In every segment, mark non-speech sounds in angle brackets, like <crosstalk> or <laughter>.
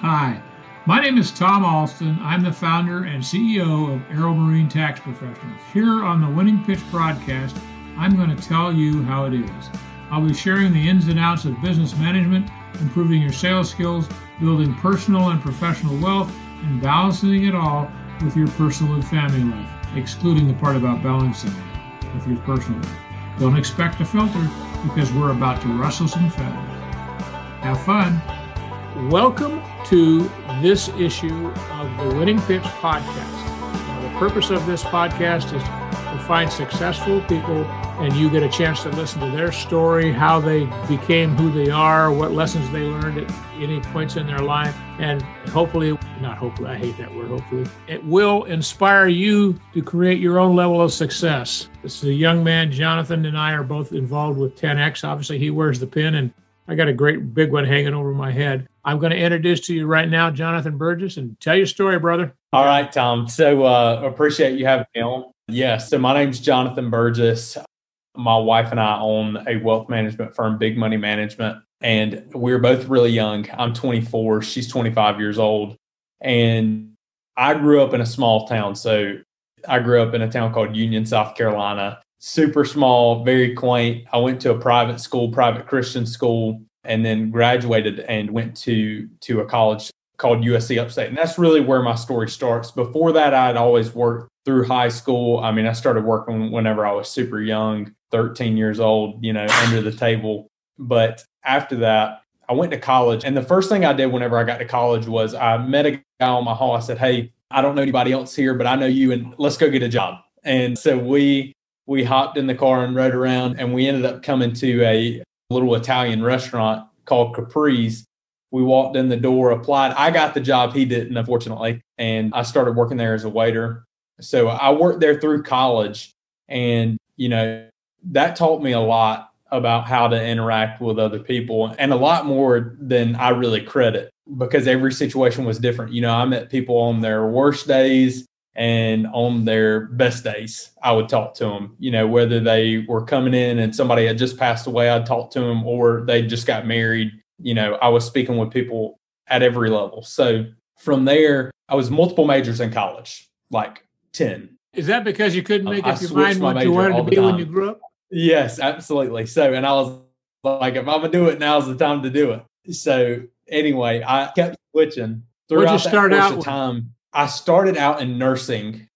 Hi, my name is Tom Alston. I'm the founder and CEO of Aero Marine Tax Professionals. Here on the Winning Pitch broadcast, I'm going to tell you how it is. I'll be sharing the ins and outs of business management, improving your sales skills, building personal and professional wealth, and balancing it all with your personal and family life, excluding the part about balancing it with your personal life. Don't expect a filter because we're about to rustle some feathers. Have fun. Welcome to this issue of the Winning Pitch podcast. Now, the purpose of this podcast is to find successful people and you get a chance to listen to their story, how they became who they are, what lessons they learned at any points in their life, and hopefully, not hopefully, I hate that word, hopefully, it will inspire you to create your own level of success. This is a young man, Johnathan and I are both involved with 10X. Obviously, he wears the pin, and I got a great big one hanging over my head. I'm going to introduce to you right now Johnathan Burgess and tell your story, brother. All right, Tom. So uh, appreciate you having me on. Yes. So my name's Johnathan Burgess. My wife and I own a wealth management firm, Big Money Management, and we're both really young. I'm 24, she's 25 years old. And I grew up in a small town. So I grew up in a town called Union, South Carolina super small, very quaint. I went to a private school, private Christian school, and then graduated and went to to a college called USC Upstate. And that's really where my story starts. Before that, I'd always worked through high school. I mean, I started working whenever I was super young, 13 years old, you know, under the table. But after that, I went to college. And the first thing I did whenever I got to college was I met a guy on my hall. I said, Hey, I don't know anybody else here, but I know you, and let's go get a job. And so we we hopped in the car and rode around and we ended up coming to a little Italian restaurant called Capri's. We walked in the door, applied. I got the job, he didn't, unfortunately. And I started working there as a waiter. So I worked there through college. And, you know, that taught me a lot about how to interact with other people and a lot more than I really credit because every situation was different. You know, I met people on their worst days and on their best days i would talk to them you know whether they were coming in and somebody had just passed away i'd talk to them or they just got married. You know i was speaking with people at every level. So from there i was multiple majors in college like 10 is that because you couldn't make up your mind what you wanted to be when you grew up? Yes absolutely. So and i was like if i'm gonna do it now's the time to do it. So anyway i kept switching throughout Where'd you start that out of time I started out in nursing,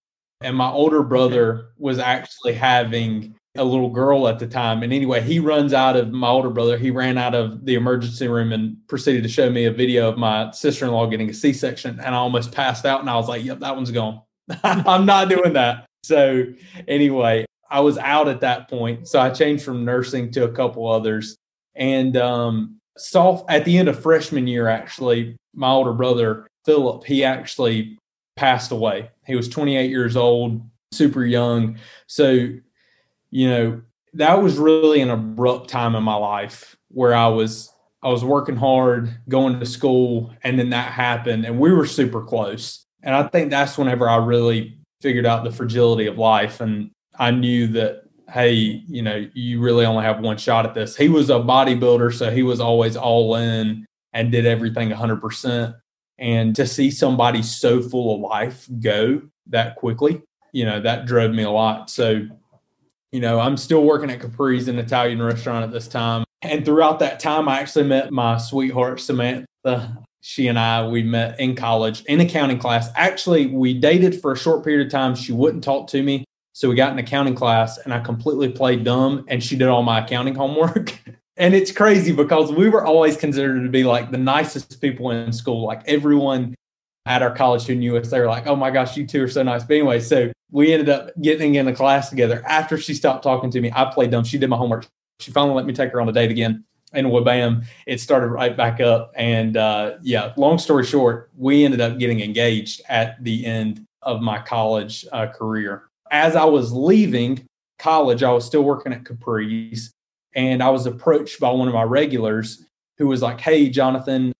and my older brother was actually having a little girl at the time. And anyway, he runs out of my older brother. He ran out of the emergency room and proceeded to show me a video of my sister in law getting a C section. And I almost passed out. And I was like, yep, that one's gone. <laughs> I'm not doing that. So, anyway, I was out at that point. So I changed from nursing to a couple others. And um, saw at the end of freshman year, actually, my older brother, Philip, he actually passed away. He was 28 years old, super young. So, you know, that was really an abrupt time in my life where I was I was working hard, going to school, and then that happened and we were super close. And I think that's whenever I really figured out the fragility of life and I knew that hey, you know, you really only have one shot at this. He was a bodybuilder, so he was always all in and did everything 100%. And to see somebody so full of life go that quickly, you know, that drove me a lot. So, you know, I'm still working at Capri's, an Italian restaurant at this time. And throughout that time, I actually met my sweetheart, Samantha. She and I, we met in college in accounting class. Actually, we dated for a short period of time. She wouldn't talk to me. So we got an accounting class and I completely played dumb and she did all my accounting homework. <laughs> and it's crazy because we were always considered to be like the nicest people in school. Like everyone at our college who knew us, they were like, "Oh my gosh, you two are so nice." But anyway, so we ended up getting in a class together. After she stopped talking to me, I played dumb. She did my homework. She finally let me take her on a date again. And bam, it started right back up. And uh, yeah, long story short, we ended up getting engaged at the end of my college uh, career. As I was leaving college, I was still working at Capri's and I was approached by one of my regulars who was like, Hey, Johnathan,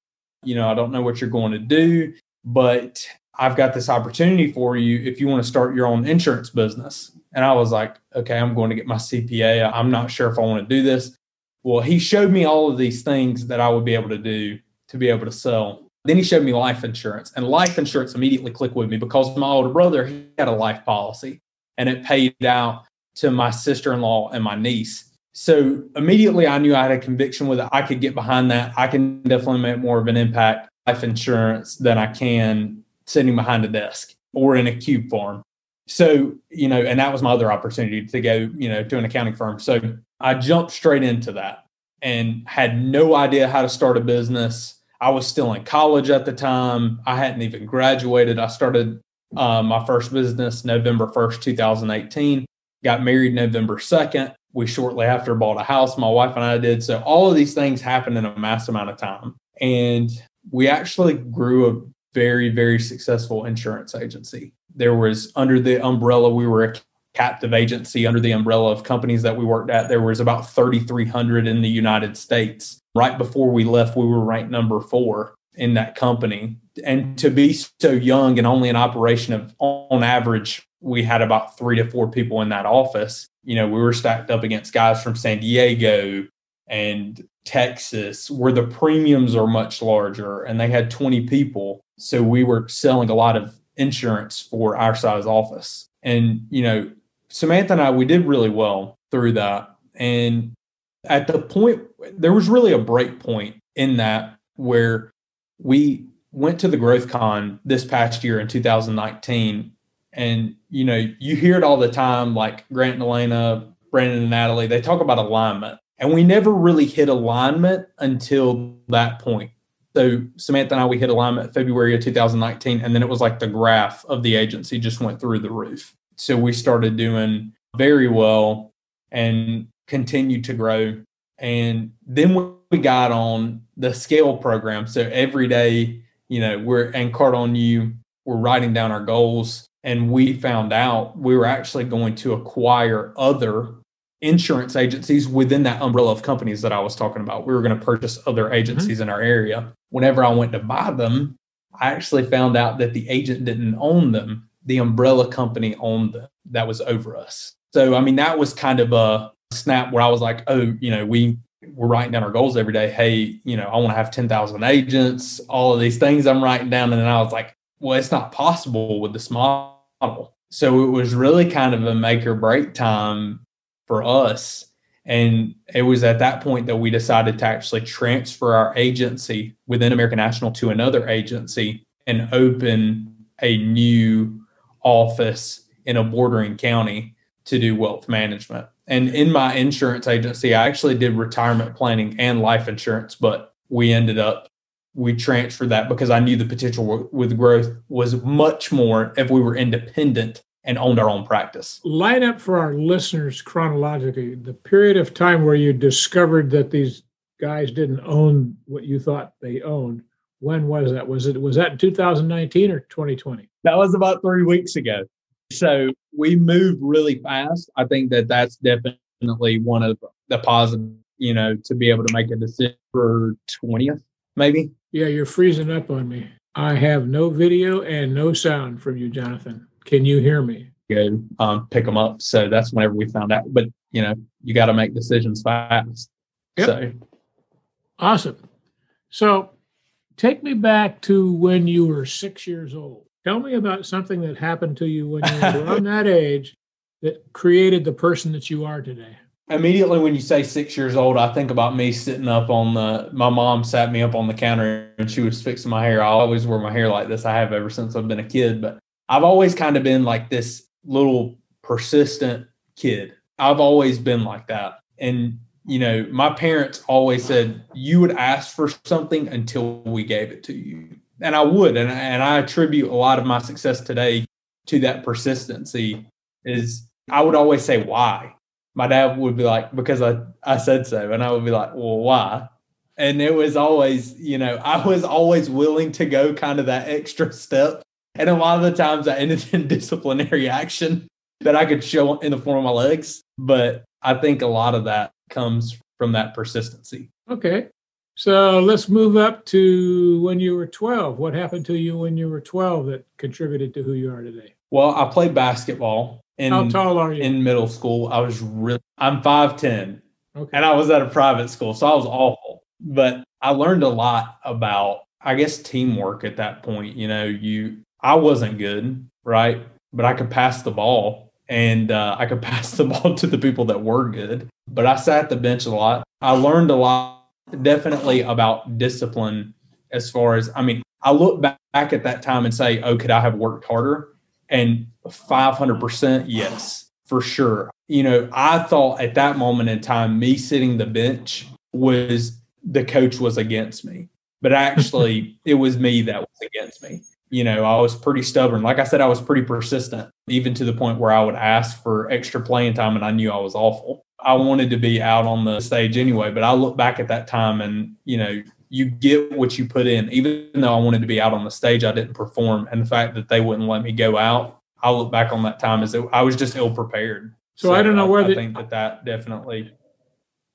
you know, I don't know what you're going to do, but I've got this opportunity for you if you want to start your own insurance business. And I was like, okay, I'm going to get my CPA. I'm not sure if I want to do this. Well, he showed me all of these things that I would be able to do to be able to sell. Then he showed me life insurance, and life insurance immediately clicked with me because my older brother he had a life policy, and it paid out to my sister in law and my niece. So immediately I knew I had a conviction with it. I could get behind that. I can definitely make more of an impact life insurance than I can sitting behind a desk or in a cube form. So, you know, and that was my other opportunity to go, you know, to an accounting firm. So I jumped straight into that and had no idea how to start a business. I was still in college at the time. I hadn't even graduated. I started uh, my first business November 1st, 2018. Got married November 2nd. We shortly after bought a house, my wife and I did. So all of these things happened in a mass amount of time. And we actually grew a very, very successful insurance agency. There was under the umbrella, we were a captive agency under the umbrella of companies that we worked at. There was about 3,300 in the United States. Right before we left, we were ranked number four in that company. And to be so young and only an operation of, on average, we had about three to four people in that office. You know, we were stacked up against guys from San Diego and Texas, where the premiums are much larger, and they had 20 people. So we were selling a lot of insurance for our size office. And, you know, Samantha and I, we did really well through that. And at the point, there was really a break point in that where we went to the Growth Con this past year in 2019. And, you know, you hear it all the time like Grant and Elena, Brandon and Natalie, they talk about alignment. And we never really hit alignment until that point. So Samantha and I, we hit alignment February of 2019. And then it was like the graph of the agency just went through the roof. So we started doing very well and continued to grow. And then we got on the scale program. So every day, you know, we're and Cardone U, we're writing down our goals. And we found out we were actually going to acquire other insurance agencies within that umbrella of companies that I was talking about. We were going to purchase other mm-hmm. agencies mm-hmm. in our area. Whenever I went to buy them, I actually found out that the agent didn't own them. The umbrella company owned them that was over us. So, I mean, that was kind of a snap where I was like, oh, you know, we we're writing down our goals every day. Hey, you know, I want to have 10,000 agents, all of these things I'm writing down. And then I was like, well, it's not possible with this model. So it was really kind of a make or break time for us. And it was at that point that we decided to actually transfer our agency within American National to another agency and open a new office in a bordering county to do wealth management. And in my insurance agency, I actually did retirement planning and life insurance, but we ended up we transferred that because I knew the potential with growth was much more if we were independent and owned our own practice. Line up for our listeners chronologically the period of time where you discovered that these guys didn't own what you thought they owned. When was that? Was it was that in 2019 or 2020? That was about three weeks ago. So we moved really fast. I think that that's definitely one of the positive, you know, to be able to make a decision for 20th, maybe. Yeah, you're freezing up on me. I have no video and no sound from you, Johnathan. Can you hear me? Go um, pick them up. So that's whenever we found out. But you know, you got to make decisions fast. Yep. So awesome. So take me back to when you were six years old. Tell me about something that happened to you when you were on <laughs> that age that created the person that you are today. Immediately when you say six years old, I think about me sitting up on the. My mom sat me up on the counter and she was fixing my hair. I always wear my hair like this. I have ever since I've been a kid, but I've always kind of been like this little persistent kid. I've always been like that. And, you know, my parents always said, you would ask for something until we gave it to you. And I would. And, and I attribute a lot of my success today to that persistency is I would always say, why? My dad would be like, because I, I said so. And I would be like, well, why? And it was always, you know, I was always willing to go kind of that extra step and a lot of the times I ended in <laughs> disciplinary action that I could show in the form of my legs. But I think a lot of that comes from that persistency. Okay. So let's move up to when you were 12. What happened to you when you were 12 that contributed to who you are today? Well, I played basketball. In, How tall are you? In middle school, I was really, I'm 5'10. Okay. And I was at a private school, so I was awful. But I learned a lot about I guess teamwork at that point. You know, you I wasn't good, right? But I could pass the ball and uh, I could <laughs> pass the ball to the people that were good. But I sat the bench a lot. I learned a lot, definitely about discipline. As far as I mean, I look back at that time and say, "Oh, could I have worked harder?" And 500% yes, for sure. You know, I thought at that moment in time, me sitting the bench was the coach was against me, but actually <laughs> it was me that was against me. You know, I was pretty stubborn. Like I said, I was pretty persistent, even to the point where I would ask for extra playing time and I knew I was awful. I wanted to be out on the stage anyway, but I look back at that time and, you know, you get what you put in. Even though I wanted to be out on the stage, I didn't perform. And the fact that they wouldn't let me go out, I look back on that time as I was just ill prepared. So, so, I don't know whether I think that that definitely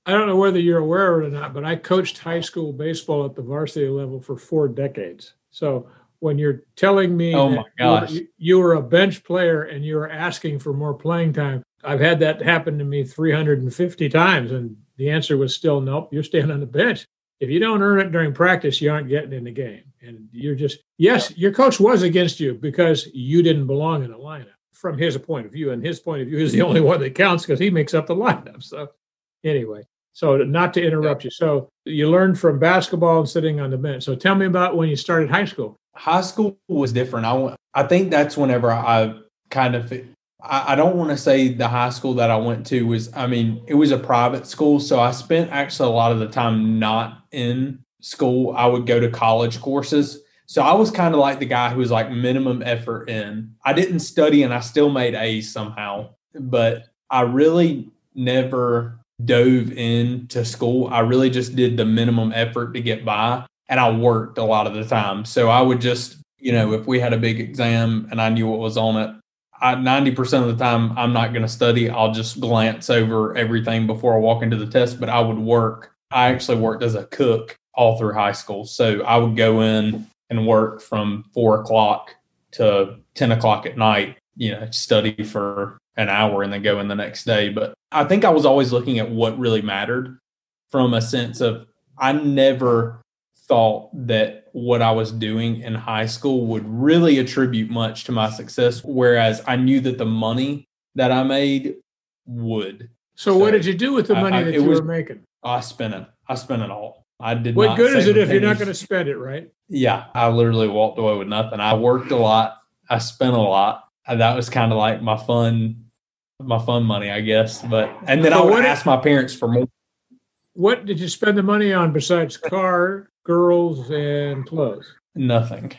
I don't know whether you're aware of it or not, but I coached high school baseball at the varsity level for four decades. So when you're telling me oh my gosh. You, you were a bench player and you were asking for more playing time, I've had that happen to me 350 times, and the answer was still nope. You're staying on the bench. If you don't earn it during practice, you aren't getting in the game, and you're just yes, your coach was against you because you didn't belong in the lineup from his point of view, and his point of view is the only one that counts because he makes up the lineup. So anyway, so not to interrupt you. So you learned from basketball and sitting on the bench. So tell me about when you started high school. High school was different. I I think that's whenever I kind of I, I don't want to say the high school that I went to was I mean it was a private school, so I spent actually a lot of the time not in school. I would go to college courses. So I was kind of like the guy who was like minimum effort in. I didn't study and I still made A's somehow, but I really never dove into school. I really just did the minimum effort to get by and I worked a lot of the time. So I would just, you know, if we had a big exam and I knew what was on it, I, 90% of the time I'm not going to study. I'll just glance over everything before I walk into the test, but I would work. I actually worked as a cook all through high school. So I would go in and work from four o'clock to 10 o'clock at night, you know, study for an hour and then go in the next day. But I think I was always looking at what really mattered from a sense of I never thought that what I was doing in high school would really attribute much to my success, whereas I knew that the money that I made would. So, so what did you do with the money I, that you was, were making? I spent it. I spent it all. I did. What good is it if you're not going to spend it, right? Yeah, I literally walked away with nothing. I worked a lot. I spent a lot. That was kind of like my fun my fun money, I guess. But and then so I would ask my parents for more. What did you spend the money on besides car, girls, and clothes? Nothing.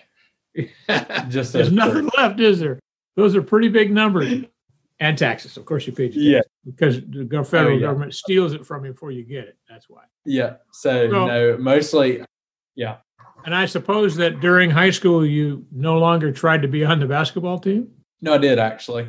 <laughs> Just there's nothing left, is there? Those are pretty big numbers. And taxes, of course, you paid your yeah, because the federal oh, yeah. government steals it from you before you get it. That's why. Yeah. So, so no, mostly, yeah. And I suppose that during high school, you no longer tried to be on the basketball team. No, I did actually.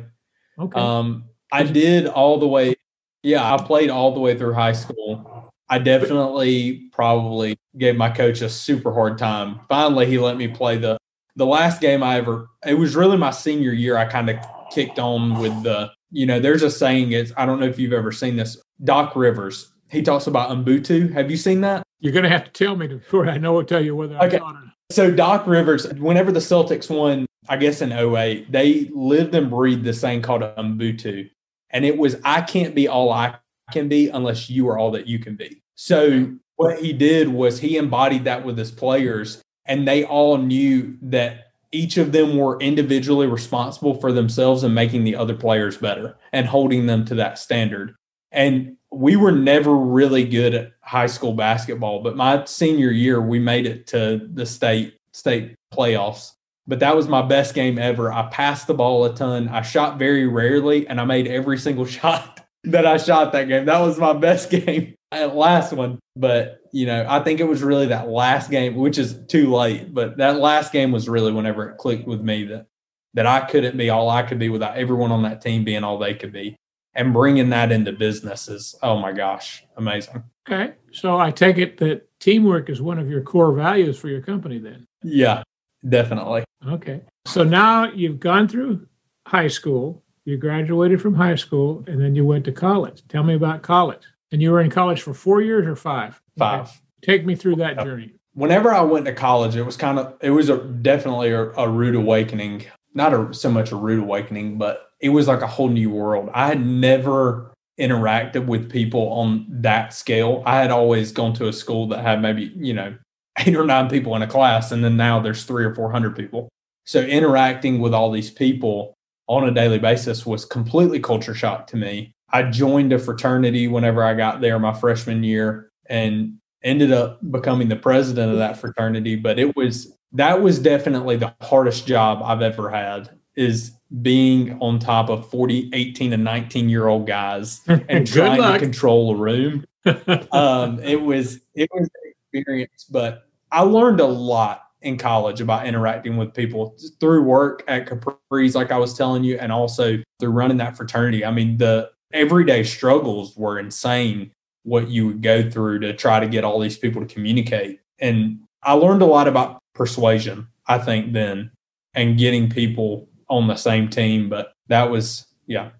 Okay. Um, I did all the way. Yeah, I played all the way through high school. I definitely probably gave my coach a super hard time. Finally, he let me play the the last game I ever. It was really my senior year. I kind of kicked on with the. You know, there's a saying. It's I don't know if you've ever seen this. Doc Rivers. He talks about Ubuntu. Have you seen that? You're going to have to tell me before I know. I'll tell you whether okay. I saw it. So Doc Rivers, whenever the Celtics won, I guess in 08, they lived and breathed this thing called Ubuntu. And it was, I can't be all I can be unless you are all that you can be. So what he did was he embodied that with his players, and they all knew that each of them were individually responsible for themselves and making the other players better and holding them to that standard. And we were never really good at high school basketball, but my senior year we made it to the state state playoffs but that was my best game ever. I passed the ball a ton. I shot very rarely, and I made every single <laughs> shot that I shot that game. That was my best <laughs> game, last one. But you know, I think it was really that last game, which is too late. But that last game was really whenever it clicked with me that that I couldn't be all I could be without everyone on that team being all they could be, and bringing that into business is oh my gosh, amazing. Okay, so I take it that teamwork is one of your core values for your company, then. Yeah, definitely. Okay. So now you've gone through high school, you graduated from high school, and then you went to college. Tell me about college. And you were in college for four years or five? Five. Okay. Take me through that journey. whenever I went to college, it was kind of it was a definitely a, a rude awakening. Not a, so much a rude awakening, but it was like a whole new world. I had never interacted with people on that scale. I had always gone to a school that had maybe, you know, eight or nine people in a class, and then now there's three or 400 people. So interacting with all these people on a daily basis was completely culture shock to me. I joined a fraternity whenever I got there my freshman year and ended up becoming the president of that fraternity. But it was that was definitely the hardest job I've ever had is being on top of 40, 18, and 19 year old guys <laughs> and trying luck. to control a room. <laughs> um, it was it was an experience, but I learned a lot in college about interacting with people through work at Capri's, like I was telling you, and also through running that fraternity. I mean, the everyday struggles were insane what you would go through to try to get all these people to communicate. And I learned a lot about persuasion, I think, then, and getting people on the same team. But that was, yeah,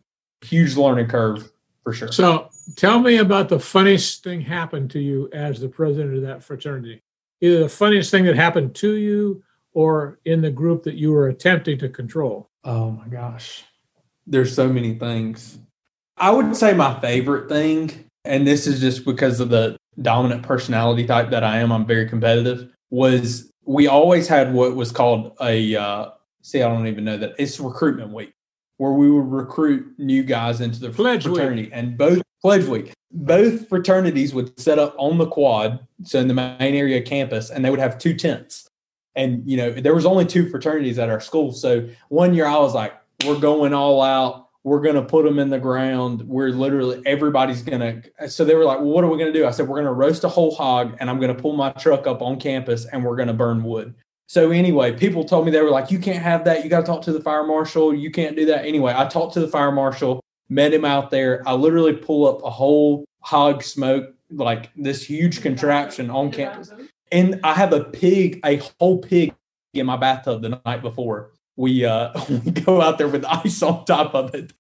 huge learning curve for sure. So tell me about the funniest thing happened to you as the president of that fraternity. Either the funniest thing that happened to you or in the group that you were attempting to control. Oh my gosh. There's so many things. I would say my favorite thing, and this is just because of the dominant personality type that I am, I'm very competitive, was we always had what was called a uh, see, I don't even know that it's recruitment week where we would recruit new guys into the pledge fraternity week. and both pledge week. Both fraternities would set up on the quad so in the main area campus and they would have two tents. And you know there was only two fraternities at our school so one year i was like we're going all out we're going to put them in the ground we're literally everybody's going to so they were like well what are we going to do i said we're going to roast a whole hog and i'm going to pull my truck up on campus and we're going to burn wood so anyway, people told me they were like, "You can't have that. You got to talk to the fire marshal. You can't do that." Anyway, I talked to the fire marshal, met him out there. I literally pull up a whole hog smoke, like this huge contraption on campus, and I have a pig, a whole pig in my bathtub the night before. We uh <laughs> we go out there with ice on top of it,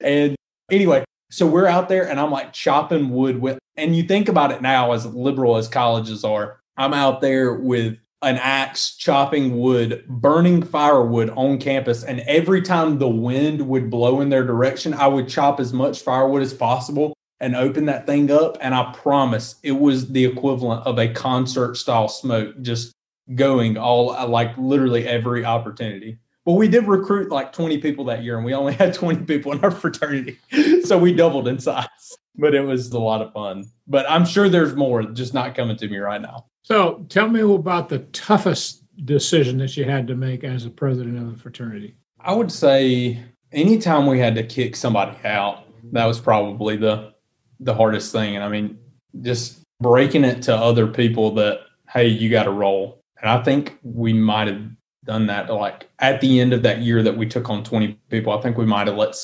and anyway, so we're out there, and I'm like chopping wood with. And you think about it now, as liberal as colleges are, I'm out there with an axe chopping wood, burning firewood on campus. And every time the wind would blow in their direction, I would chop as much firewood as possible and open that thing up. And I promise it was the equivalent of a concert style smoke just going all like literally every opportunity. Well, we did recruit like 20 people that year and we only had <laughs> 20 people in our fraternity. <laughs> so we doubled in size, but it was a lot of fun. But I'm sure there's more just not coming to me right now. So tell me about the toughest decision that you had to make as a president of the fraternity. I would say anytime we had to kick somebody out, that was probably the the hardest thing. And I mean, just breaking it to other people that, hey, you got to roll. And I think we might have done that like at the end of that year that we took on 20 people. I think we might have let,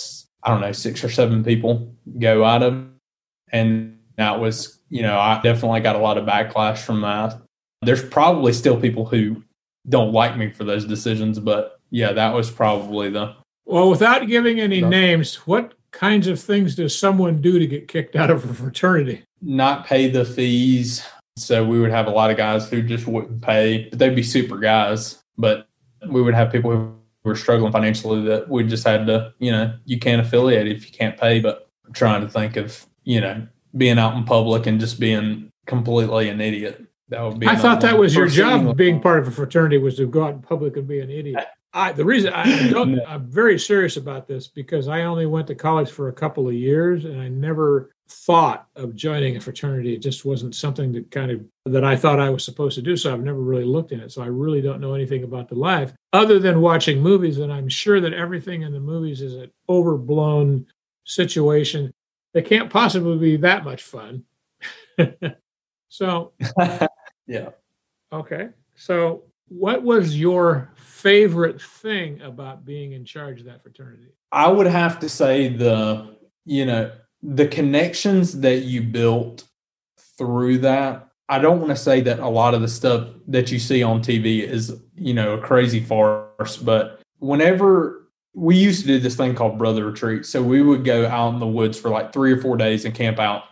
I don't know, six or seven people go out of. And that was you know, I definitely got a lot of backlash from that. There's probably still people who don't like me for those decisions, but yeah, that was probably the. Well, without giving any names, what kinds of things does someone do to get kicked out of a fraternity? Not pay the fees. So we would have a lot of guys who just wouldn't pay, but they'd be super guys. But we would have people who were struggling financially that we just had to, you know, you can't affiliate if you can't pay. But I'm trying to think of, you know, being out in public and just being completely an idiot. That would be. I thought that was your job. Being part of a fraternity was to go out in public and be an idiot. I, the reason I <clears throat> don't. I'm very serious about this because I only went to college for a couple of years and I never thought of joining a fraternity. It just wasn't something that kind of that I thought I was supposed to do. So I've never really looked in it. So I really don't know anything about the life other than watching movies. And I'm sure that everything in the movies is an overblown situation they can't possibly be that much fun. <laughs> so, <laughs> yeah. Okay. So, what was your favorite thing about being in charge of that fraternity? I would have to say the, you know, the connections that you built through that. I don't want to say that a lot of the stuff that you see on TV is, you know, a crazy farce, but whenever we used to do this thing called brother retreat. So we would go out in the woods for like three or four days and camp out.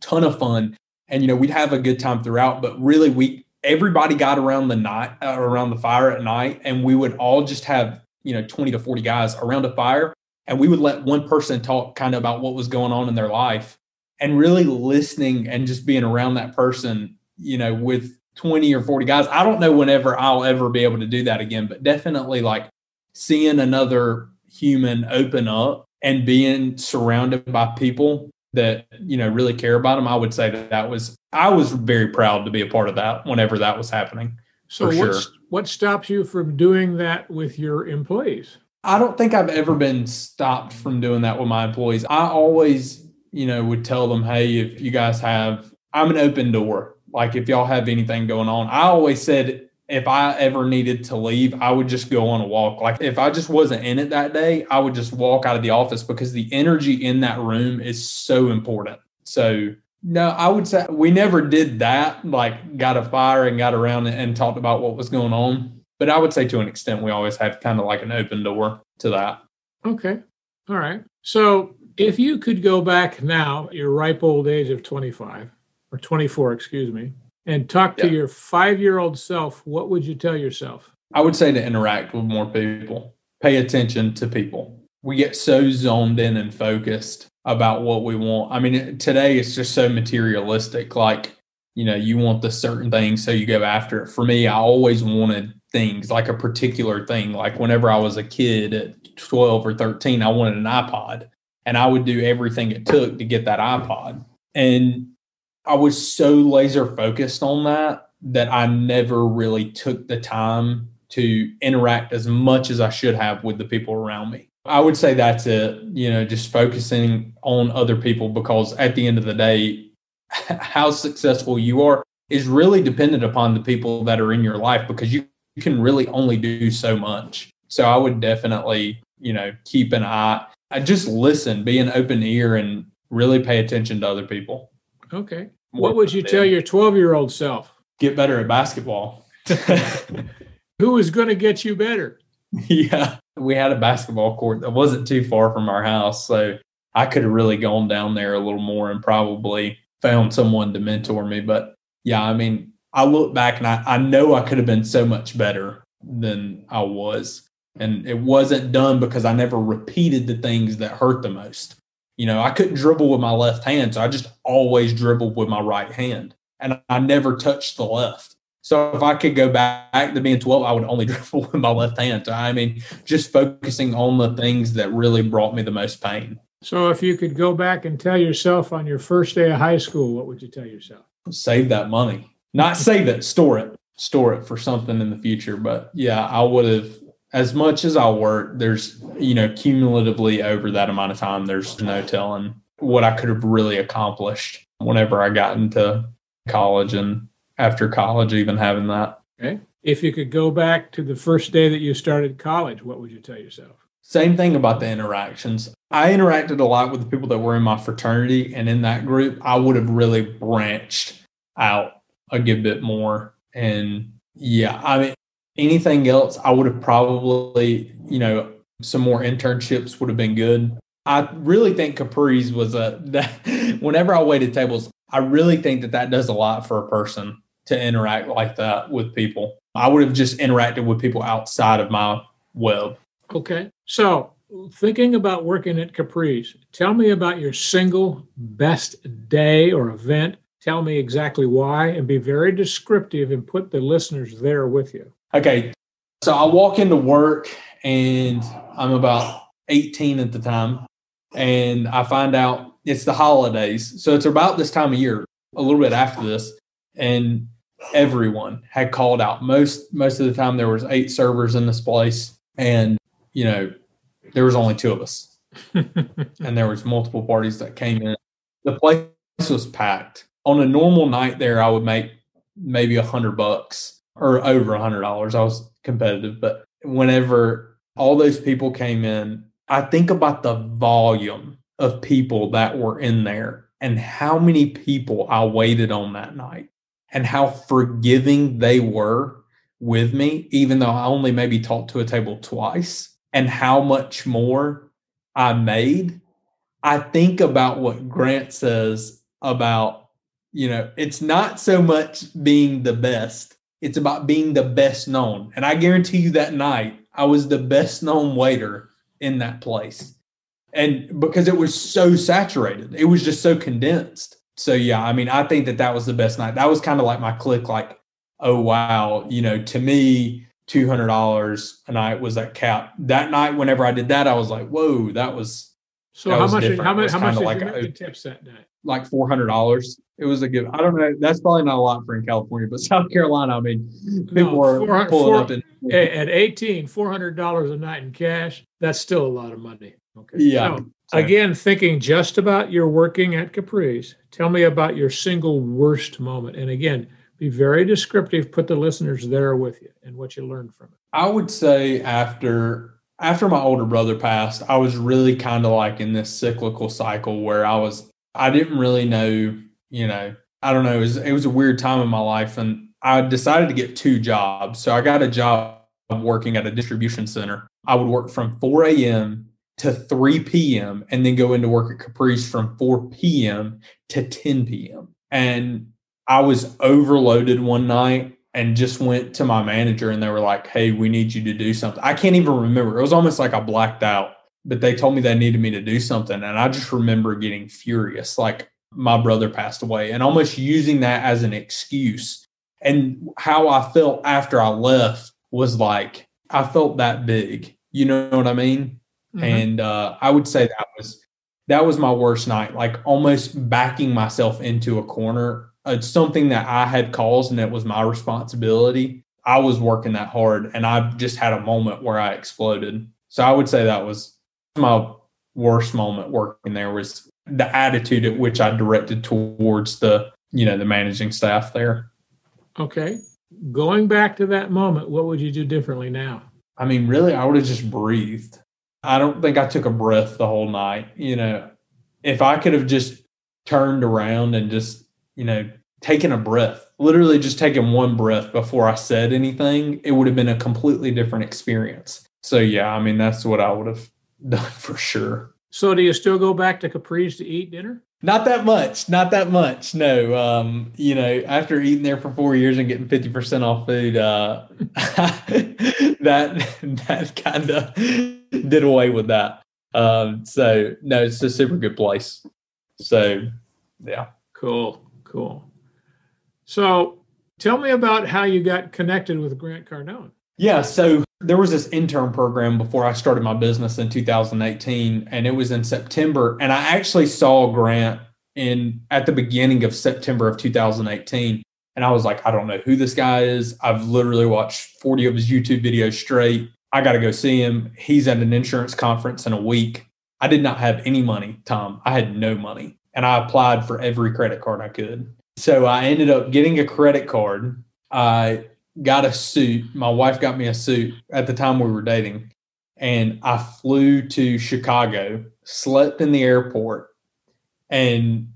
Ton of fun. And you know, we'd have a good time throughout, but really we everybody got around the night uh, around the fire at night and we would all just have you know 20 to 40 guys around a fire and we would let one person talk kind of about what was going on in their life. And really listening and just being around that person you know with 20 or 40 guys. I don't know whenever i'll ever be able to do that again but definitely like seeing another human open up and being surrounded by people that you know really care about them i would say that that was i was very proud to be a part of that whenever that was happening so what, sure. what stops you from doing that with your employees i don't think i've ever been stopped from doing that with my employees i always you know would tell them hey if you guys have i'm an open door like if y'all have anything going on i always said if I ever needed to leave, I would just go on a walk. Like if I just wasn't in it that day, I would just walk out of the office because the energy in that room is so important. So no, I would say we never did that, like got a fire and got around and talked about what was going on. But I would say to an extent, we always have kind of like an open door to that. Okay. All right. So if you could go back now, your ripe old age of 25 or 24, excuse me, and talk to yeah. your five year old self, what would you tell yourself? I would say to interact with more people, pay attention to people. We get so zoned in and focused about what we want. I mean, today it's just so materialistic. Like, you know, you want the certain thing, so you go after it. For me, I always wanted things like a particular thing. Like, whenever I was a kid at 12 or 13, I wanted an iPod, and I would do everything it took to get that iPod. And I was so laser focused on that that I never really took the time to interact as much as I should have with the people around me. I would say that's it, you know, just focusing on other people because at the end of the day, <laughs> how successful you are is really dependent upon the people that are in your life because you, you can really only do so much. So I would definitely, you know, keep an eye. I just listen, be an open ear and really pay attention to other people. Okay. What would you tell your 12 year old self? Get better at basketball. <laughs> Who is going to get you better? <laughs> Yeah. We had a basketball court that wasn't too far from our house. So I could have really gone down there a little more and probably found someone to mentor me. But yeah, I mean, I look back and I, I know I could have been so much better than I was. And it wasn't done because I never repeated the things that hurt the most. You know, I couldn't dribble with my left hand, so I just always dribbled with my right hand, and I never touched the left. So if I could go back to being 12, I would only <laughs> dribble with my left hand. So I mean, just focusing on the things that really brought me the most pain. So if you could go back and tell yourself on your first day of high school, what would you tell yourself? Save that money. Not save it, store it. Store it for something in the future. But yeah, I would have as much as I work, there's, you know, cumulatively over that amount of time, there's no telling what I could have really accomplished whenever I got into college and after college, even having that. Okay. If you could go back to the first day that you started college, what would you tell yourself? Same thing about the interactions. I interacted a lot with the people that were in my fraternity, and in that group, I would have really branched out a good bit more. And yeah, I mean, anything else, I would have probably, you know, some more internships would have been good. I really think Capri's was a, <laughs> that, whenever I waited tables, I really think that that does a lot for a person to interact like that with people. I would have just interacted with people outside of my web. Okay. So, thinking about working at Capri's, tell me about your single best day or event. Tell me exactly why and be very descriptive and put the listeners there with you. Okay. So I walk into work and I'm about 18 at the time. And I find out it's the holidays. So it's about this time of year, a little bit after this. And everyone had called out. Most most of the time there was eight servers in this place. And, you know, there was only two of us. <laughs> and there was multiple parties that came in. The place was packed. On a normal night there, I would make maybe a hundred bucks or over a hundred dollars. I was competitive, but whenever all those people came in, I think about the volume of people that were in there and how many people I waited on that night and how forgiving they were with me, even though I only maybe talked to a table twice, and how much more I made. I think about what Grant says about You know, it's not so much being the best, it's about being the best known. And I guarantee you that night, I was the best known waiter in that place. And because it was so saturated, it was just so condensed. So, yeah, I mean, I think that that was the best night. That was kind of like my click, like, oh, wow, you know, to me, $200 a night was that cap. That night, whenever I did that, I was like, whoa, that was. So, how, was much, how much? How much? How much did like you tips that night? Like four hundred dollars. It was a good. I don't know. That's probably not a lot for in California, but <laughs> South Carolina. I mean, people no, were pulling four, up in, at eighteen, four hundred dollars a night in cash. That's still a lot of money. Okay. Yeah. So, again, thinking just about your working at Capri's. Tell me about your single worst moment. And again, be very descriptive. Put the listeners there with you and what you learned from it. I would say after after my older brother passed, I was really kind of like in this cyclical cycle where I was I didn't really know, you know, I don't know, it was, it was a weird time in my life and I decided to get two jobs. So I got a job working at a distribution center. I would work from 4 a.m. to 3 p.m. and then go into work at Capri's from 4 p.m. to 10 p.m. And I was overloaded one night and just went to my manager and they were like, Hey, we need you to do something. I can't even remember. It was almost like I blacked out, but they told me they needed me to do something. And I just remember getting furious. Like my brother passed away and almost using that as an excuse. And how I felt after I left was like, I felt that big. You know what I mean? Mm-hmm. And uh, I would say that was that was my worst night. Like almost backing myself into a corner it's something that I had caused and it was my responsibility. I was working that hard and I just had a moment where I exploded. So I would say that was my worst moment working there was the attitude at which I directed towards the, you know, the managing staff there. Okay. Going back to that moment, what would you do differently now? I mean, really, I would have just breathed. I don't think I took a breath the whole night. You know, if I could have just turned around and just you know, taking a breath, literally just taking one breath before I said anything, it would have been a completely different experience. So, yeah, I mean, that's what I would have <laughs> done for sure. So, do you still go back to Capri's to eat dinner? Not that much. Not that much. No. Um, you know, after eating there for four years and getting 50% off food, uh, <laughs> that <laughs> that kind of did away with that. Um, so no, it's a super good place. So yeah. Cool. Cool. So tell me about how you got connected with Grant Cardone. Yeah, so there was this intern program before I started my business in 2018, and it was in September. And I actually saw Grant in at the beginning of September of 2018. And I was like, I don't know who this guy is. I've literally watched 40 of his YouTube videos straight. I got to go see him. He's at an insurance conference in a week. I did not have any money, Tom. I had no money and I applied for every credit card I could. So I ended up getting a credit card. I got a suit. My wife got me a suit at the time we were dating. And I flew to Chicago, slept in the airport. And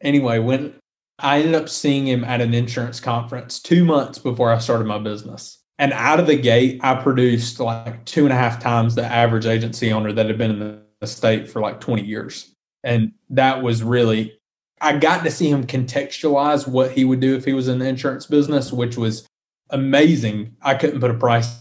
anyway, when I ended up seeing him at an insurance conference two months before I started my business. And out of the gate, I produced like two and a half times the average agency owner that had been in the state for like 20 years. And that was really, I got to see him contextualize what he would do if he was in the insurance business, which was amazing. I couldn't put a price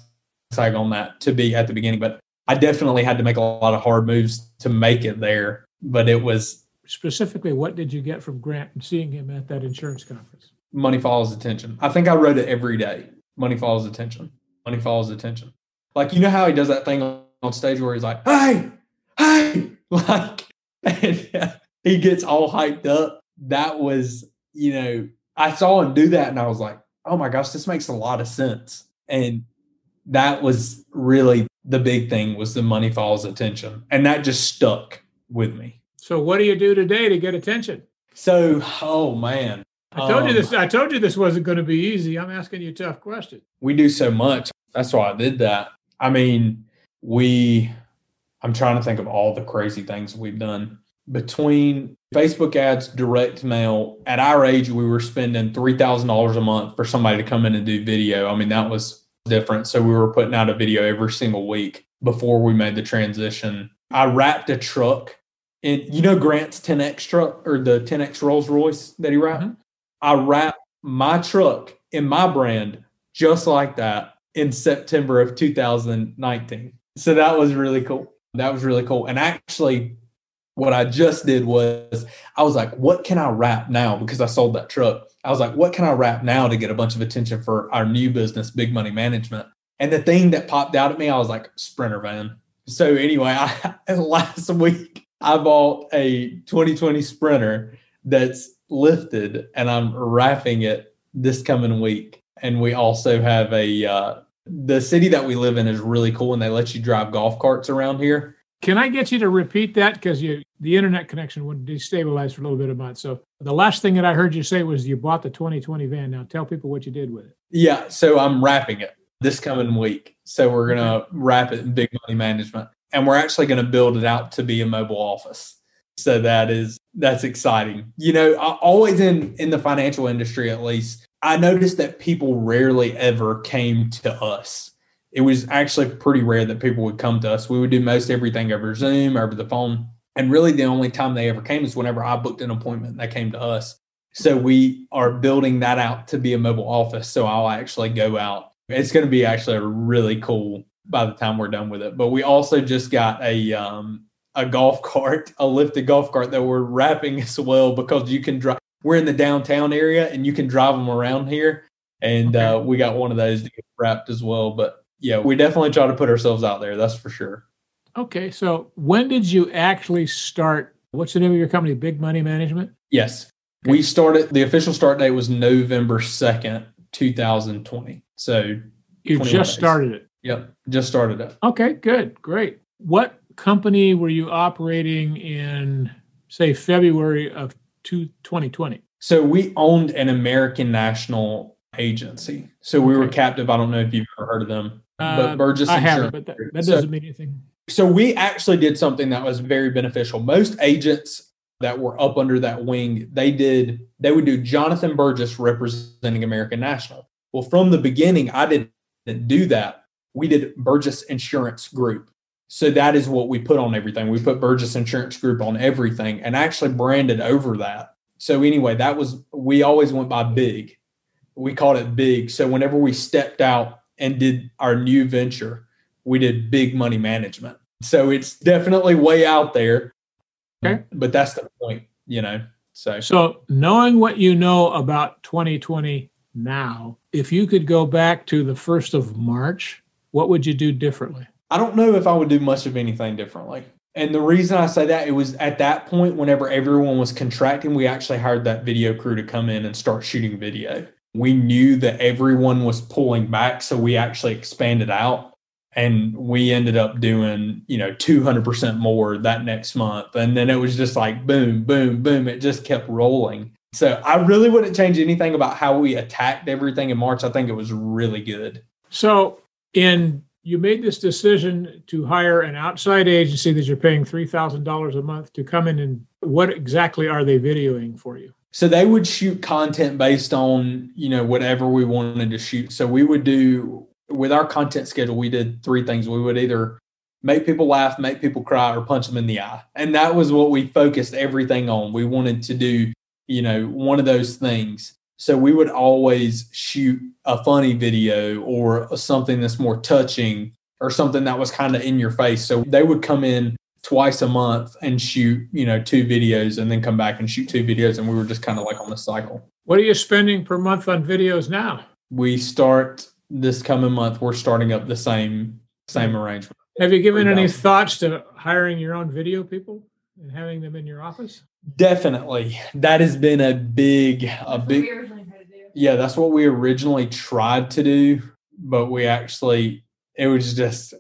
tag on that to be at the beginning, but I definitely had to make a lot of hard moves to make it there. But it was specifically what did you get from Grant and seeing him at that insurance conference? Money follows attention. I think I wrote it every day. Money follows attention. Money follows attention. Like you know how he does that thing on stage where he's like, "Hey, hey," <laughs> like he gets all hyped up. That was, you know, I saw him do that and I was like, oh my gosh, this makes a lot of sense. And that was really the big thing was the money falls attention. And that just stuck with me. So what do you do today to get attention? So, oh man. I told um, you this. I told you this wasn't going to be easy. I'm asking you a tough question. We do so much. That's why I did that. I mean, we I'm trying to think of all the crazy things we've done between Facebook ads, direct mail. At our age, we were spending $3,000 a month for somebody to come in and do video. I mean, that was different. So we were putting out a video every single week before we made the transition. I wrapped a truck and you know, Grant's 10X truck or the 10X Rolls Royce that he wrapped? Mm-hmm. I wrapped my truck in my brand just like that in September of 2019. So that was really cool. That was really cool. And actually, what I just did was I was like, what can I wrap now? Because I sold that truck. I was like, what can I wrap now to get a bunch of attention for our new business, Big Money Management? And the thing that popped out at me, I was like, Sprinter van. So anyway, I <laughs> last week I bought a 2020 Sprinter that's lifted and I'm wrapping it this coming week. And we also have a uh, the city that we live in is really cool and they let you drive golf carts around here. Can I get you to repeat that because you the internet connection would destabilize for a little bit of month. So the last thing that I heard you say was you bought the 2020 van. Now tell people what you did with it. Yeah, so I'm wrapping it this coming week. So we're gonna wrap it in big money management, and we're actually gonna build it out to be a mobile office. So that is that's exciting. You know, always in in the financial industry, at least, I noticed that people rarely ever came to us it was actually pretty rare that people would come to us. We would do most everything over Zoom, over the phone. And really, the only time they ever came is whenever I booked an appointment, they came to us. So we are building that out to be a mobile office. So I'll actually go out. It's going to be actually really cool by the time we're done with it. But we also just got a um, a golf <laughs> cart, a lifted golf cart that we're wrapping as well because you can drive. We're in the downtown area and you can drive them around here. And okay. uh, we got one of those to get wrapped as well. But yeah, we definitely try to put ourselves out there. That's for sure. Okay. So when did you actually start? What's the name of your company? Big Money Management? Yes. Okay. We started, the official start date was November 2nd, 2020. So you just days. started it. Yep. Just started it. Okay. Good. Great. What company were you operating in, say, February of 2020? So we owned an American National agency. So we okay. were captive. I don't know if you've ever heard of them. Uh, but Burgess I haven't, but that, that doesn't so, mean anything. So we actually did something that was very beneficial. Most agents that were up under that wing, they did they would do Johnathan Burgess representing American National. Well, from the beginning, I didn't do that. We did Burgess Insurance Group. So that is what we put on everything. We put Burgess Insurance Group on everything and actually branded over that. So anyway, that was we always went by big. We called it big. So whenever we stepped out and did our new venture, we did big money management. So it's definitely way out there. Okay. But that's the point, you know. So So knowing what you know about 2020 now, if you could go back to the 1st of March, what would you do differently? I don't know if I would do much of anything differently. And the reason I say that it was at that point whenever everyone was contracting, we actually hired that video crew to come in and start shooting video we knew that everyone was pulling back. So we actually expanded out and we ended up doing, you know, 200% more that next month. And then it was just like boom, boom, boom. It just kept rolling. So I really wouldn't change anything about how we attacked everything in March. I think it was really good. So in you made this decision to hire an outside agency that you're paying $3,000 a month to come in and what exactly are they videoing for you? So they would shoot content based on, you know, whatever we wanted to shoot. So we would do with our content schedule, we did three things. We would either make people laugh, make people cry, or punch them in the eye. And that was what we focused everything on. We wanted to do, you know, one of those things. So we would always shoot a funny video or something that's more touching or something that was kind of in your face. So they would come in twice a month and shoot, you know, two videos and then come back and shoot two videos. And we were just kind of like on the cycle. What are you spending per month on videos now? We start this coming month, we're starting up the same same hmm. arrangement. Have you given any thoughts to hiring your own video people and having them in your office? Definitely. That has been a big a big Yeah, that's what we originally tried to do, but we actually it was just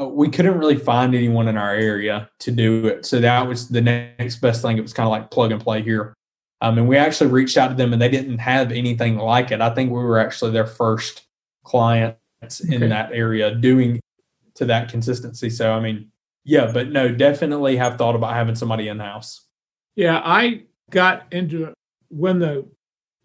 uh, we couldn't really find anyone in our area to do it. So that was the next best thing. It was kind of like plug and play here. Um, and we actually reached out to them and they didn't have anything like it. I think we were actually their first clients in okay. that area doing to that consistency. So, I mean, yeah, but no, definitely have thought about having somebody in house. Yeah, I got into it when the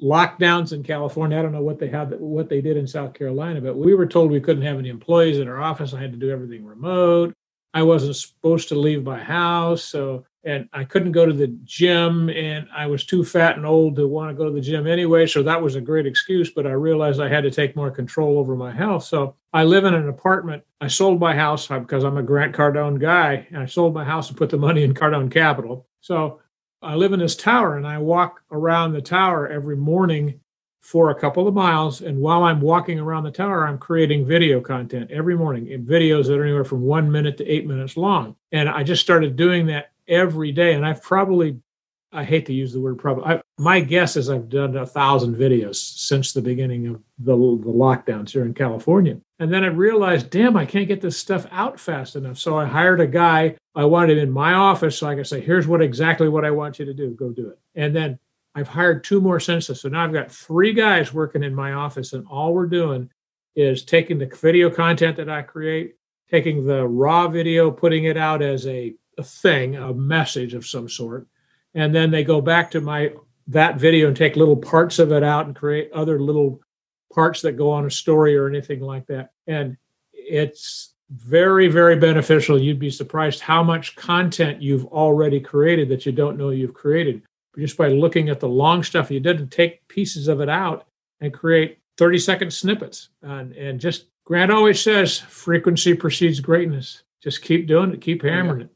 lockdowns in California. I don't know what they had, what they did in South Carolina, but we were told we couldn't have any employees in our office. I had to do everything remote. I wasn't supposed to leave my house, so and I couldn't go to the gym and I was too fat and old to want to go to the gym anyway. So that was a great excuse, but I realized I had to take more control over my health. So I live in an apartment. I sold my house uh, because I'm a Grant Cardone guy and I sold my house and put the money in Cardone Capital. So I live in this tower and I walk around the tower every morning for a couple of miles. And while I'm walking around the tower, I'm creating video content every morning in videos that are anywhere from one minute to eight minutes long. And I just started doing that every day. And I've probably, I hate to use the word probably, I, my guess is I've done a thousand videos since the beginning of the, the lockdowns here in California. And then I realized, damn, I can't get this stuff out fast enough. So I hired a guy. I wanted him in my office so I could say, here's what exactly what I want you to do. Go do it. And then I've hired two more census. So now I've got three guys working in my office, and all we're doing is taking the video content that I create, taking the raw video, putting it out as a a thing, a message of some sort, and then they go back to my that video and take little parts of it out and create other little parts that go on a story or anything like that. And it's very, very beneficial. You'd be surprised how much content you've already created that you don't know you've created. Just by looking at the long stuff, you didn't take pieces of it out and create 30 second snippets. And, and just Grant always says frequency precedes greatness. Just keep doing it, keep hammering it.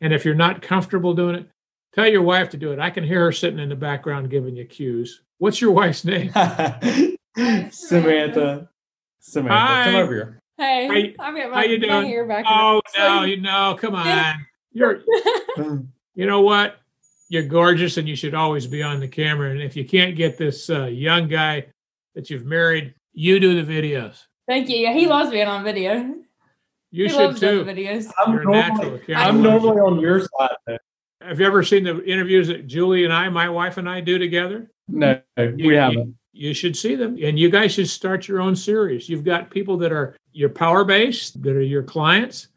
And if you're not comfortable doing it, tell your wife to do it. I can hear her sitting in the background giving you cues. What's your wife's name? <laughs> Samantha. Samantha, Hi. come over here. Hey, how, I'm my, how you doing? Hair back oh <laughs> no, you know, come <laughs> on. You're, you know what? You're gorgeous, and you should always be on the camera. And if you can't get this uh, young guy that you've married, you do the videos. Thank you. Yeah, he loves being on video. You he should too. Videos. I'm, normally, I'm normally on your side. Then. Have you ever seen the interviews that Julie and I, my wife and I, do together? No, we haven't. You, you should see them, and you guys should start your own series. You've got people that are your power base, that are your clients.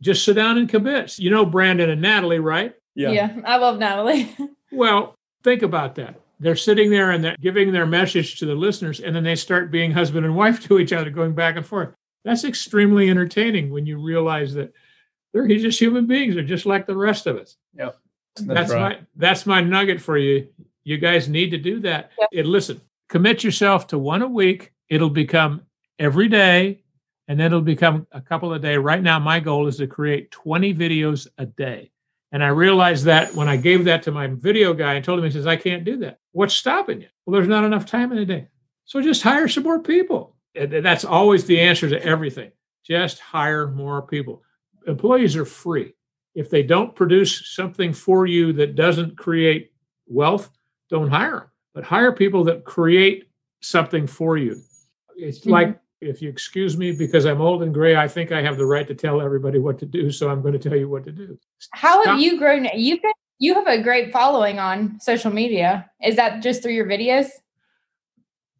Just sit down and commit. You know Brandon and Natalie, right? Yeah. Yeah, I love Natalie. <laughs> well, think about that. They're sitting there and they're giving their message to the listeners, and then they start being husband and wife <laughs> to each other, going back and forth. That's extremely entertaining when you realize that they're just human beings. They're just like the rest of us. Yep. That's, that's right. my that's my nugget for you. You guys need to do that. Yep. And listen, commit yourself to one a week. It'll become every day, and then it'll become a couple a day. Right now, my goal is to create 20 videos a day. And I realized that when I gave that to my video guy and told him, he says, I can't do that. What's stopping you? Well, there's not enough time in the day. So just hire some more people. That's always the answer to everything. Just hire more people. Employees are free. If they don't produce something for you that doesn't create wealth, don't hire them. But hire people that create something for you. It's mm-hmm. like if you excuse me because I'm old and gray, I think I have the right to tell everybody what to do. So I'm going to tell you what to do. How Stop. have you grown? You've been, you have a great following on social media. Is that just through your videos?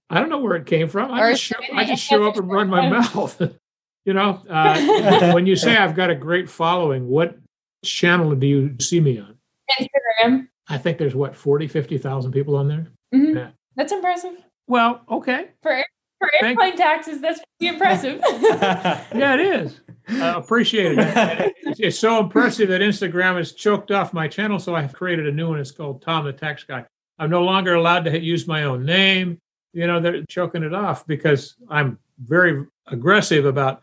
I don't know where it came from. I just show, I just show up and run my <laughs> mouth. <laughs> you know, uh, <laughs> when you say I've got a great following, what channel do you see me on? Instagram. I think there's what 40, 50,000 people on there. Mm-hmm. Yeah. That's impressive. Well, okay. For for airplane taxes, that's pretty impressive. <laughs> <laughs> yeah, it is. I appreciate it. It's, it's so impressive that Instagram has choked off my channel, so I've created a new one. It's called Tom the Tax Guy. I'm no longer allowed to use my own name you know, they're choking it off because I'm very aggressive about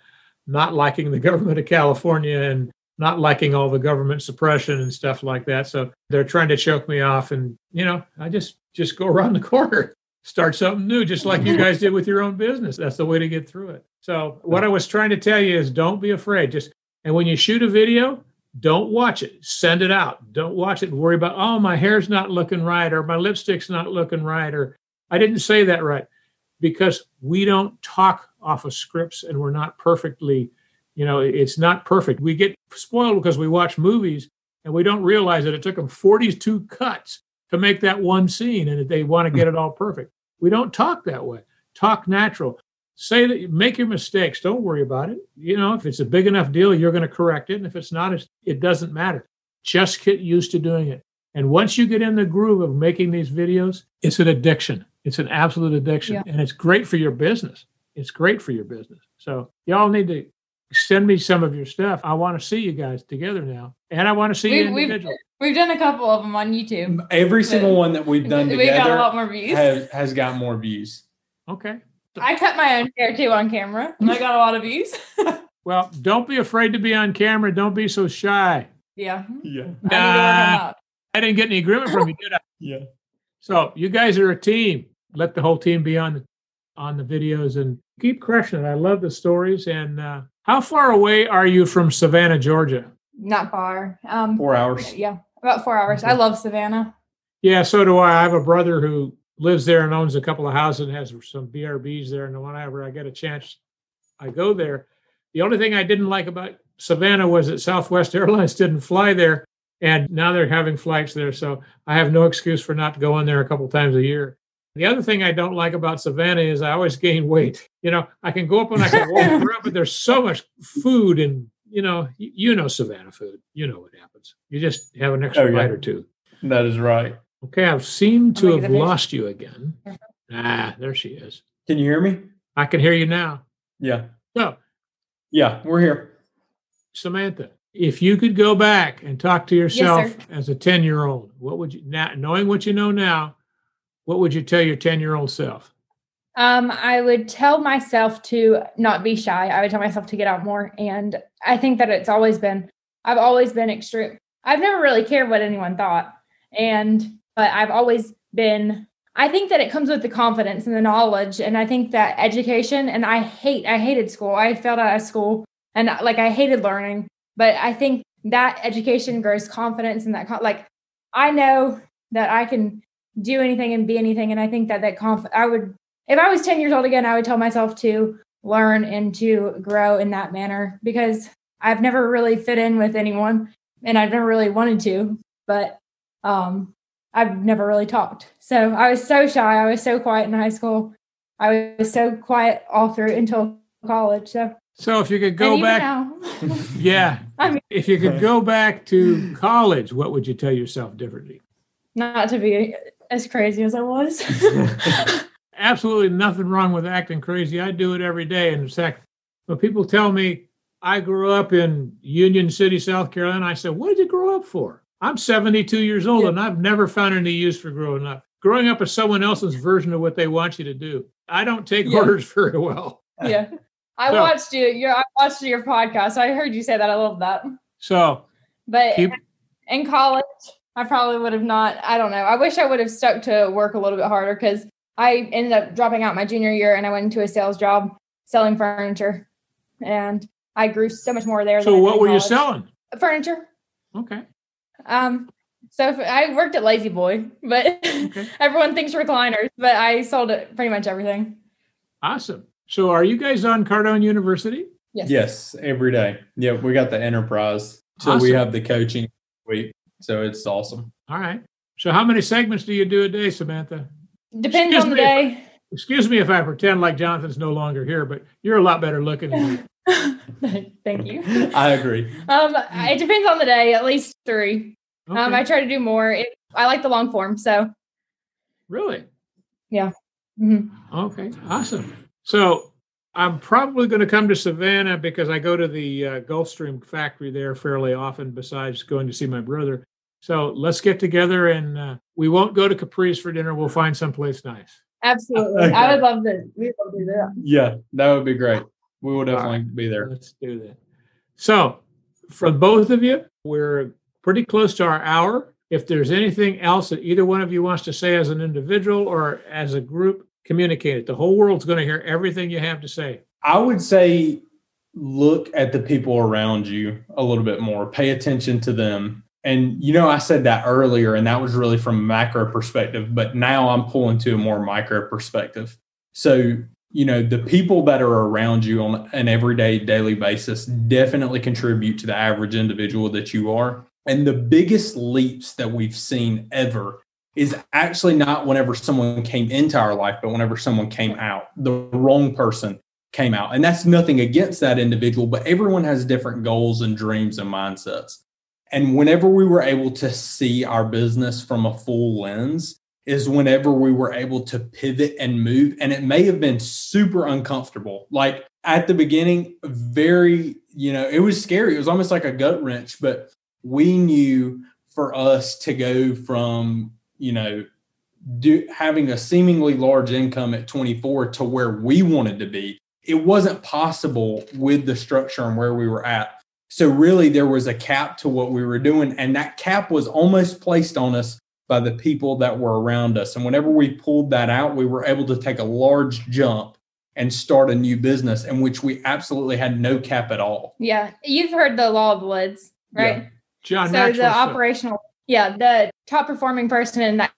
not liking the <laughs> government of California and not liking all the government suppression and stuff like that. So they're trying to choke me off. And, you know, I just just go <laughs> around the corner, start something new, just like you guys did with your own business. That's the way to get through it. So what I was trying to tell you is don't be afraid. Just and when you shoot a video, don't watch it. Send it out. Don't watch it and worry about, oh, my hair's not looking right, or my lipstick's not looking right, or I didn't say that right because we don't talk off of scripts and we're not perfectly, you know, it's not perfect. We get spoiled because we watch movies and we don't realize that it took them 42 cuts to make that one scene and they want to get it all perfect. We don't talk that way. Talk natural. Say that make your mistakes. Don't worry about it. You know, if it's a big enough deal, you're going to correct it. And if it's not, it doesn't matter. Just get used to doing it. And once you get in the groove of making these videos, it's an addiction. It's an absolute addiction. Yeah. And it's great for your business. It's great for your business. So y'all need to send me some of your stuff. I want to see you guys together now, and I want to see We- you we've- individually. We've done a couple of them on YouTube. Every single one that we've <laughs> done together we got a lot more views. has, has got more views. Okay. I cut my own hair too on camera. and I got a lot of views. <laughs> Well, don't be afraid to be on camera. Don't be so shy. yeah. Yeah. I need to work on Nah. I didn't get any agreement from you, did I? Yeah. So you guys are a team. Let the whole team be on the on the videos and keep crushing it. I love the stories. And uh, how far away are you from Savannah, Georgia? Not far. Um, Four hours. yeah, about four hours. I love Savannah. Yeah, so do I. I have a brother who lives there and owns a couple of houses and has some BRBs there. And whenever I get a chance, I go there. The only thing I didn't like about Savannah was that Southwest <laughs> Airlines didn't fly there, and now they're having flights there. So I have no excuse for not going there a couple times a year. The other thing I don't like about Savannah is I always <laughs> gain weight. You know, I can go up and I can walk <laughs> around, but there's so much food and you know, you, you know Savannah food. You know what happens. You just have an extra Oh, yeah. bite or two. That is right. Okay, I've seemed to I'll have make the video. lost you again. Ah, there she is. Can you hear me? I can hear you now. Yeah. So, Yeah, we're here. Samantha, if you could go back and talk to yourself sir. as a 10 year old, what would you, now, knowing what you know now, what would you tell your 10 year old self? Um, I would tell myself to not be shy. I would tell myself to get out more. And I think that it's always been, I've always been extreme. I've never really cared what anyone thought. And, but I've always been, I think that it comes with the confidence and the knowledge. And I think that education, and I hate, I hated school. I failed out of school and like I hated learning. But I think that education grows confidence and that, like, I know that I can do anything and be anything. And I think that that conf, I would, if I was 10 years old again, I would tell myself to learn and to grow in that manner because I've never really fit in with anyone and I've never really wanted to, but um, I've never really talked. So I was so shy. I was so quiet in high school. I was so quiet all through until college. So So, if you could go back, <laughs> yeah, <laughs> I mean- if you could go back to college, what would you tell yourself differently? not to be as crazy as I was. <laughs> absolutely nothing wrong with acting crazy. I do it every day. And in fact, when people tell me I grew up in Union City, South Carolina, I said, What did you grow up for? I'm 72 years old Yeah. and I've never found any use for growing up. Growing up is someone else's version of what they want you to do. I don't take Yeah. orders very well. yeah. I So- watched you. Your I watched your podcast. I heard you say that. I love that. So But keep, in college, I probably would have not. I don't know. I wish I would have stuck to work a little bit harder because I ended up dropping out my junior year and I went into a sales job selling furniture, and I grew so much more there. so what were you selling? Furniture. Okay. Um. So if, I worked at La-Z-Boy, but Okay. <laughs> everyone thinks recliners, but I sold it pretty much everything. Awesome. So are you guys on Cardone University? Yes. Yes, every day. Yeah, we got the enterprise. So we have the coaching week. So it's awesome. All right. So how many segments do you do a day, Samantha? Depends Excuse on the me. day. Excuse me if I pretend like Johnathan's no longer here, but you're a lot better looking than me. <laughs> Thank you. <laughs> I agree. Um, it depends on the day. At least three. Um, I try to do more. It, I like the long form, so really? mhm. Okay, awesome. So I'm probably going to come to Savannah because I go to the uh, Gulfstream factory there fairly often, besides going to see my brother. So let's get together and uh, we won't go to Capri's for dinner. We'll find someplace nice. absolutely. Okay. <laughs> I would love to. We would love to do that. Yeah, that would be great. We will definitely right. be there. Let's do that. So, for both of you, we're pretty close to our hour. If there's anything else that either one of you wants to say as an individual or as a group, communicate it. The whole world's going to hear everything you have to say. I would say look at the people around you a little bit more, pay attention to them. And, you know, I said that earlier, and that was really from a macro perspective, but now I'm pulling to a more micro perspective. So, you know, the people that are around you on an everyday, daily basis definitely contribute to the average individual that you are. And the biggest leaps that we've seen ever is actually not whenever someone came into our life, but whenever someone came out, the wrong person came out. And that's nothing against that individual, but everyone has different goals and dreams and mindsets. And whenever we were able to see our business from a full lens, is whenever we were able to pivot and move. And it may have been super uncomfortable. Like at the beginning, very, you know, it was scary. It was almost like a gut wrench, but we knew for us to go from, you know, do, having a seemingly large income at 24 to where we wanted to be, it wasn't possible with the structure and where we were at. So, really, there was a cap to what we were doing. And that cap was almost placed on us by the people that were around us. And whenever we pulled that out, we were able to take a large jump and start a new business in which we absolutely had no cap at all. Yeah. You've heard the law of woods, right? Yeah. John, so the operational, yeah, the top performing person in that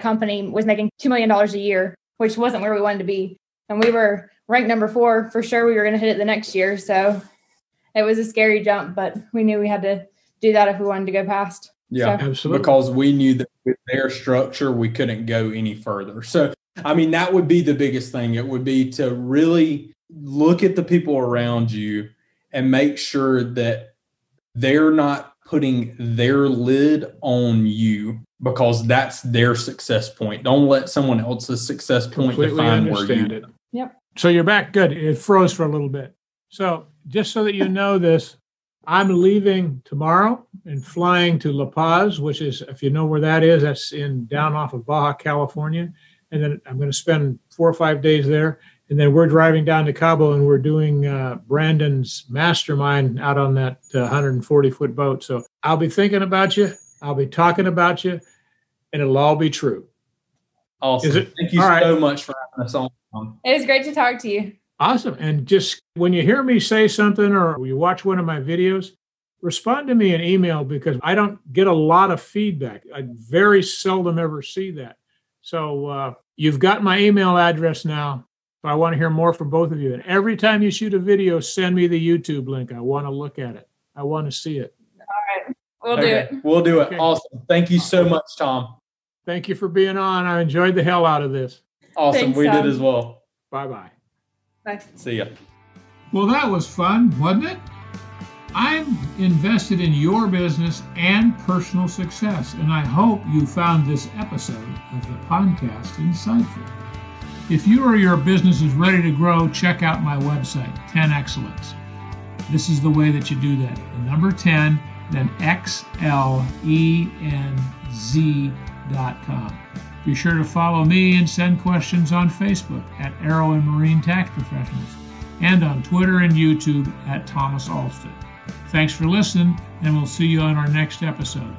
company was making $2 million a year, which wasn't where we wanted to be. And we were ranked number four for sure. We were going to hit it the next year. So it was a scary jump, but we knew we had to do that if we wanted to go past. Yeah, so. absolutely. Because we knew that with their structure, we couldn't go any further. So, I mean, that would be the biggest thing. It would be to really look at the people around you and make sure that they're not putting their lid on you because that's their success point. Don't let someone else's success point Completely define where you. It. Yep. So you're back. Good. It froze for a little bit. So just so that you know this, I'm leaving tomorrow and flying to La Paz, which is, if you know where that is, that's in down off of Baja, California. And then I'm going to spend four or five days there. And then we're driving down to Cabo and we're doing uh, Brandon's mastermind out on that uh, 140 foot boat. So I'll be thinking about you. I'll be talking about you, and it'll all be true. Awesome. Is it? Thank you all so right. much for having us on. It was great to talk to you. Awesome. And just when you hear me say something or you watch one of my videos, respond to me in email because I don't get a lot of feedback. I very seldom ever see that. So uh, you've got my email address now. If I want to hear more from both of you. And every time you shoot a video, send me the YouTube link. I want to look at it. I want to see it. All right. We'll okay. do it. We'll do it. Okay. Awesome. Thank you so much, Tom. Thank you for being on. I enjoyed the hell out of this. Awesome. Thanks, we Tom. did as well. Bye bye. Bye. See ya. Well, that was fun, wasn't it? I'm invested in your business and personal success, and I hope you found this episode of the podcast insightful. If you or your business is ready to grow, check out my website, 10 Excellence. This is the way that you do that. The number 10, then X L E N Z.com. Be sure to follow me and send questions on Facebook at Aero and Marine Tax Professionals and on Twitter and YouTube at Thomas Alston. Thanks for listening, and we'll see you on our next episode.